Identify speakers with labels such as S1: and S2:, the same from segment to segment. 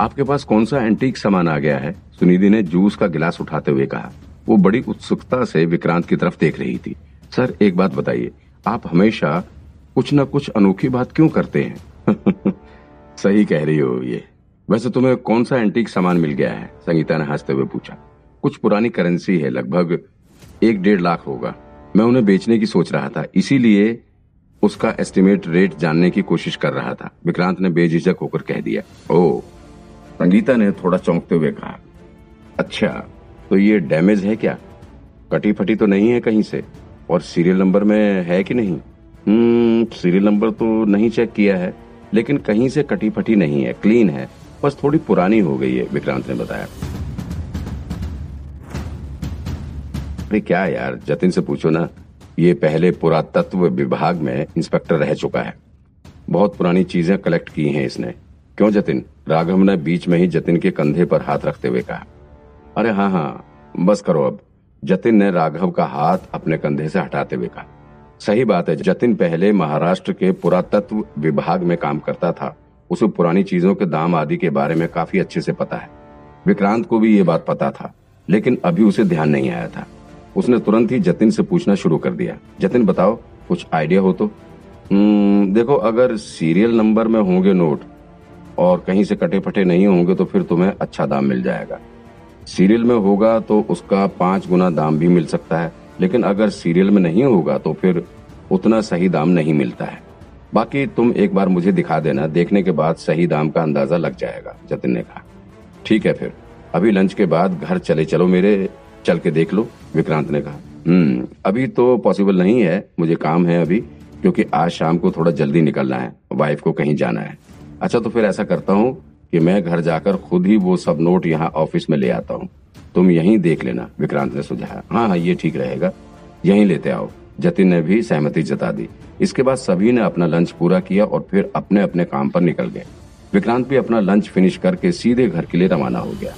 S1: आपके पास कौन सा एंटीक सामान आ गया है? सुनिधि ने जूस का गिलास उठाते हुए कहा। वो बड़ी उत्सुकता से विक्रांत की तरफ़ देख रही थी। सर, एक बात बताइए, आप हमेशा कुछ न कुछ अनोखी बात क्यों करते हैं? सही कह रही हो ये। वैसे तुम्हें कौन सा एंटीक सामान मिल गया है? संगीता ने हँसते हुए पूछा। कुछ पुरानी करेंसी है, लगभग एक डेढ़ लाख होगा। मैं उन्हें बेचने की सोच रहा था, इसीलिए उसका एस्टिमेट रेट जानने की कोशिश कर रहा था। विक्रांत ने बेझिझक होकर कह दिया ओ संगीता ने थोड़ा चौंकते हुए कहा अच्छा तो ये डैमेज है क्या? कटी फटी तो नहीं है कहीं से? और सीरियल नंबर में है कि नहीं? हम्म सीरियल नंबर तो नहीं चेक किया है, लेकिन कहीं से कटी फटी नहीं है, क्लीन है। बस थोड़ी पुरानी हो गई है, विक्रांत ने बताया। अरे क्या यार, जतिन से पूछो ना, ये पहले पुरातत्व विभाग में इंस्पेक्टर रह चुका है। बहुत पुरानी चीज़ें कलेक्ट की हैं इसने। क्यों जतिन? राघव ने बीच में ही जतिन के कंधे पर हाथ रखते हुए कहा। अरे हाँ हाँ बस करो अब। जतिन ने राघव का हाथ अपने कंधे से हटाते हुए कहा। सही बात है जतिन पहले महाराष्ट्र के पुरातत्व विभाग में काम करता था। उसे पुरानी चीज़ों के दाम आदि के बारे में काफ़ी अच्छे से पता है। विक्रांत को भी ये बात पता था लेकिन अभी उसे ध्यान नहीं आया था। उसने तुरंत ही जतिन से पूछना शुरू कर दिया। जतिन बताओ कुछ आइडिया हो तो? हम्म, देखो अगर सीरियल नंबर में होंगे नोट और कहीं से कटे फटे नहीं होंगे तो फिर तुम्हें अच्छा दाम मिल जाएगा। सीरियल में होगा तो उसका पाँच गुना दाम भी मिल सकता है, लेकिन अगर सीरियल में नहीं होगा तो फिर उतना सही दाम नहीं मिलता है। बाकी तुम एक बार मुझे दिखा देना, देखने के बाद सही दाम का अंदाज़ा लग जाएगा, जतिन ने कहा। ठीक है फिर, अभी लंच के बाद घर चले चलो मेरे, चल के देख लो, विक्रांत ने कहा। हम्म अभी तो पॉसिबल नहीं है, मुझे काम है अभी, क्योंकि आज शाम को थोड़ा जल्दी निकलना है, वाइफ को कहीं जाना है। अच्छा तो फिर ऐसा करता हूँ कि मैं घर जाकर खुद ही वो सब नोट यहाँ ऑफ़िस में ले आता हूँ। तुम यहीं देख लेना, विक्रांत ने सुझाया। हाँ हाँ ये ठीक रहेगा। यहीं लेते आओ। जतिन ने भी सहमति जता दी। इसके बाद सभी ने अपना लंच पूरा किया और फिर अपने अपने काम पर निकल गए। विक्रांत भी अपना लंच फिनिश करके सीधे घर के लिए रवाना हो गया।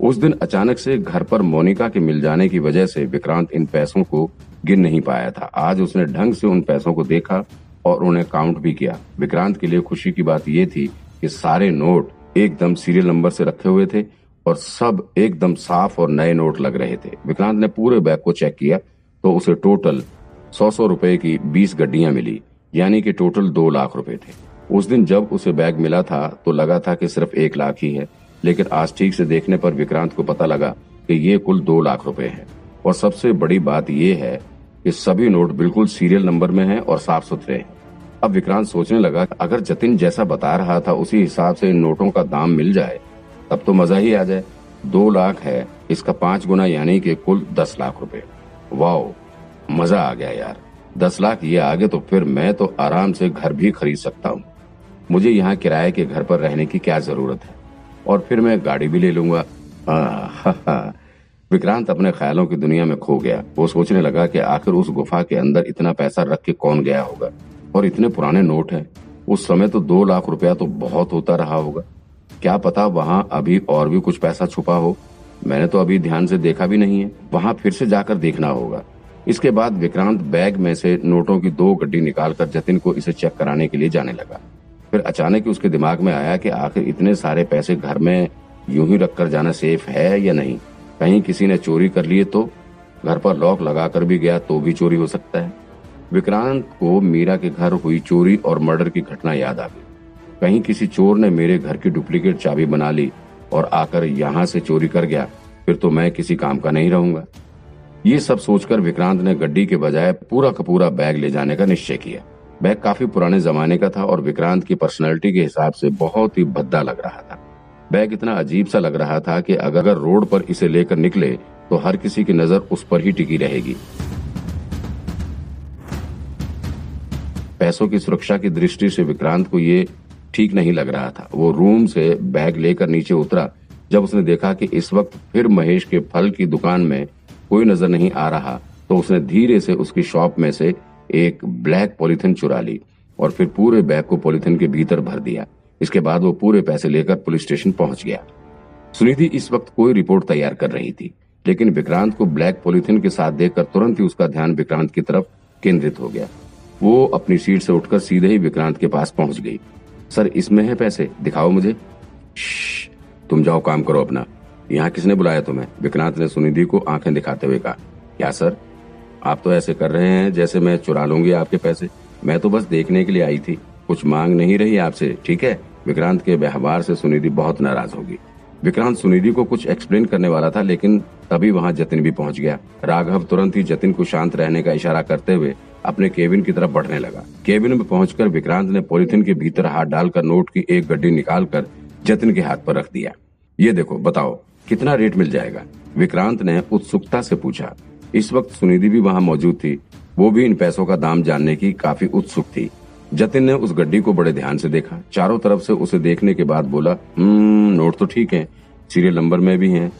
S1: उस दिन अचानक से घर पर मोनिका के मिल जाने की वजह से विक्रांत इन पैसों को गिन नहीं पाया था। आज उसने ढंग से उन पैसों को देखा और उन्हें काउंट भी किया। विक्रांत के लिए खुशी की बात यह थी कि सारे नोट एकदम सीरियल नंबर से रखे हुए थे और सब एकदम साफ़ और नए नोट लग रहे थे। विक्रांत ने पूरे बैग को चेक किया तो उसे टोटल सौ सौ रुपए की बीस गड्डियाँ मिली, यानी कि टोटल दो लाख रुपए थे। उस दिन जब उसे बैग मिला था तो लगा था कि सिर्फ़ एक लाख ही है, लेकिन आज ठीक से देखने पर विक्रांत को पता लगा कि ये कुल दो लाख रुपए है। और सबसे बड़ी बात ये है कि सभी नोट बिल्कुल सीरियल नंबर में हैं और साफ़ सुथरे हैं। अब विक्रांत सोचने लगा, अगर जतिन जैसा बता रहा था उसी हिसाब से इन नोटों का दाम मिल जाए, तब तो मज़ा ही आ जाए। दो लाख है, इसका पाँच गुना यानी कि कुल दस लाख रुपए। वाओ, मज़ा आ गया यार। दस लाख ये आगे तो फिर मैं तो आराम से घर भी खरीद सकता हूँ। मुझे यहाँ किराए के घर पर रहने की क्या ज़रूरत है? और फिर मैं गाड़ी भी ले लूँगा। विक्रांत अपने ख्यालों की दुनिया में खो गया। वो सोचने लगा कि आखिर उस गुफा के अंदर इतना पैसा रख के कौन गया होगा? और इतने पुराने नोट हैं। उस समय तो दो लाख रुपया तो बहुत होता रहा होगा। क्या पता वहाँ अभी और भी कुछ पैसा छुपा हो? मैंने तो अभी ध्यान से देखा भी नहीं है। वहाँ फिर से जाकर देखना होगा। इसके बाद विक्रांत बैग में से नोटों की दो गड्डी निकालकर जतिन को इसे चेक कराने के लिए जाने लगा। फिर अचानक ही उसके दिमाग में आया कि आखिर इतने सारे पैसे घर में यूँ ही रखकर जाना सेफ़ है या नहीं। कहीं किसी ने चोरी कर लिए तो घर पर लॉक लगाकर भी गया तो भी चोरी हो सकता है। विक्रांत को मीरा के घर हुई चोरी और मर्डर की घटना याद आ गई। कहीं किसी चोर ने मेरे घर की डुप्लीकेट चाबी बना ली और आकर यहाँ से चोरी कर गया, फिर तो मैं किसी काम का नहीं रहूँगा। ये सब सोचकर विक्रांत ने गड्डी के बजाय पूरा का पूरा बैग ले जाने का निश्चय किया। बैग काफ़ी पुराने जमाने का था और विक्रांत की पर्सनैलिटी के हिसाब से बहुत ही भद्दा लग रहा था। बैग इतना अजीब सा लग रहा था कि अगर रोड पर इसे लेकर निकले तो हर किसी की नज़र उस पर ही टिकी रहेगी। पैसों की सुरक्षा की दृष्टि से विक्रांत को ये ठीक नहीं लग रहा था। वो रूम से बैग लेकर नीचे उतरा, जब उसने देखा कि इस वक्त फिर महेश के फल की दुकान में कोई नज़र नहीं आ रहा तो उसने धीरे से उसकी शॉप में से एक ब्लैक पॉलिथिन चुरा ली और फिर पूरे बैग को पॉलिथिन के भीतर भर दिया। इसके बाद वो पूरे पैसे लेकर पुलिस स्टेशन पहुँच गया। सुनिधि इस वक्त कोई रिपोर्ट तैयार कर रही थी, लेकिन विक्रांत को ब्लैक पॉलिथिन के साथ देखकर तुरंत ही उसका ध्यान विक्रांत की तरफ़ केंद्रित हो गया। वो अपनी सीट से उठकर सीधे ही विक्रांत के पास पहुँच गई। सर, इसमें है पैसे? दिखाओ मुझे। तुम जाओ काम करो अपना। यहाँ किसने बुलाया तुम्हें? विक्रांत ने सुनिधि को आँखें दिखाते हुए कहा। क्या, सर? आप तो ऐसे कर रहे हैं जैसे मैं चुरा लूँगी आपके पैसे। मैं तो बस देखने के लिए आई थी। कुछ मांग नहीं रही आपसे, ठीक है? विक्रांत के व्यवहार से सुनिधि बहुत नाराज़ होगी। विक्रांत सुनिधि को कुछ एक्सप्लेन करने वाला था, लेकिन तभी वहाँ जतिन भी पहुँच गया। राघव तुरंत ही जतिन को शांत रहने का इशारा करते हुए अपने केबिन की तरफ़ बढ़ने लगा। केबिन में पहुंचकर विक्रांत ने पॉलिथीन के भीतर हाथ डालकर नोट की एक गड्डी निकालकर जतिन के हाथ पर रख दिया। ये देखो, बताओ, कितना रेट मिल जाएगा? विक्रांत ने उत्सुकता से पूछा। इस वक्त सुनिधि भी वहाँ मौजूद थी। वो भी इन पैसों का दाम जानने की काफ़ी उत्सुक थी। जतिन ने उस गड्डी को बड़े ध्यान से देखा। चारों तरफ़ से उसे देखने के बाद बोला हम्म नोट तो ठीक है। सीरियल नंबर में भी है।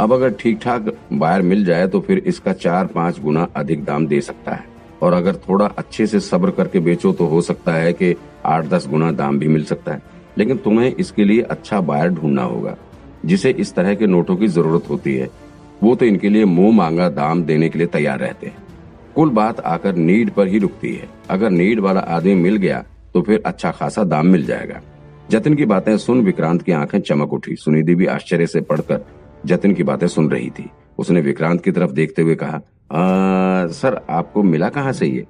S1: अब अगर ठीक ठाक बायर मिल जाए तो फिर इसका चार पाँच गुना अधिक दाम दे सकता है। और अगर थोड़ा अच्छे से सब्र करके बेचो तो हो सकता है कि आठ दस गुना दाम भी मिल सकता है। लेकिन तुम्हें इसके लिए अच्छा बायर ढूंढना होगा, जिसे इस तरह के नोटों की ज़रूरत होती है। वो तो इनके लिए मुँह मांगा दाम देने के लिए तैयार रहते हैं। कुल बात आकर नीड पर ही रुकती है। अगर नीड वाला आदमी मिल गया तो फिर अच्छा खासा दाम मिल जाएगा। जतिन की बातें सुन विक्रांत की आँखें चमक उठी। सुनिधि भी आश्चर्य से पढ़कर जतिन की बातें सुन रही थी। उसने विक्रांत की तरफ़ देखते हुए कहा आ, सर आपको मिला कहाँ से ये?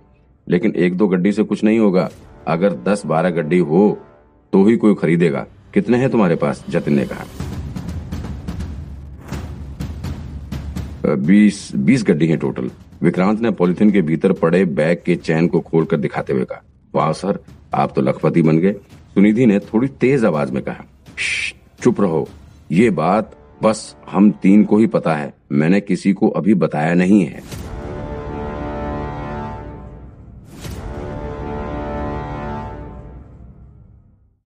S1: लेकिन एक दो गड्डी से कुछ नहीं होगा। अगर दस बारह गड्डी हो तो ही कोई खरीदेगा। कितने हैं तुम्हारे पास? जतिन ने कहा बीस बीस गड्डी है टोटल। विक्रांत ने पॉलिथिन के भीतर पड़े बैग के चैन को खोलकर दिखाते हुए कहा, वाह सर, आप तो लखपति बन गए। सुनिधि ने थोड़ी तेज आवाज़ में कहा चुप रहो। ये बात बस हम तीन को ही पता है। मैंने किसी को अभी बताया नहीं है।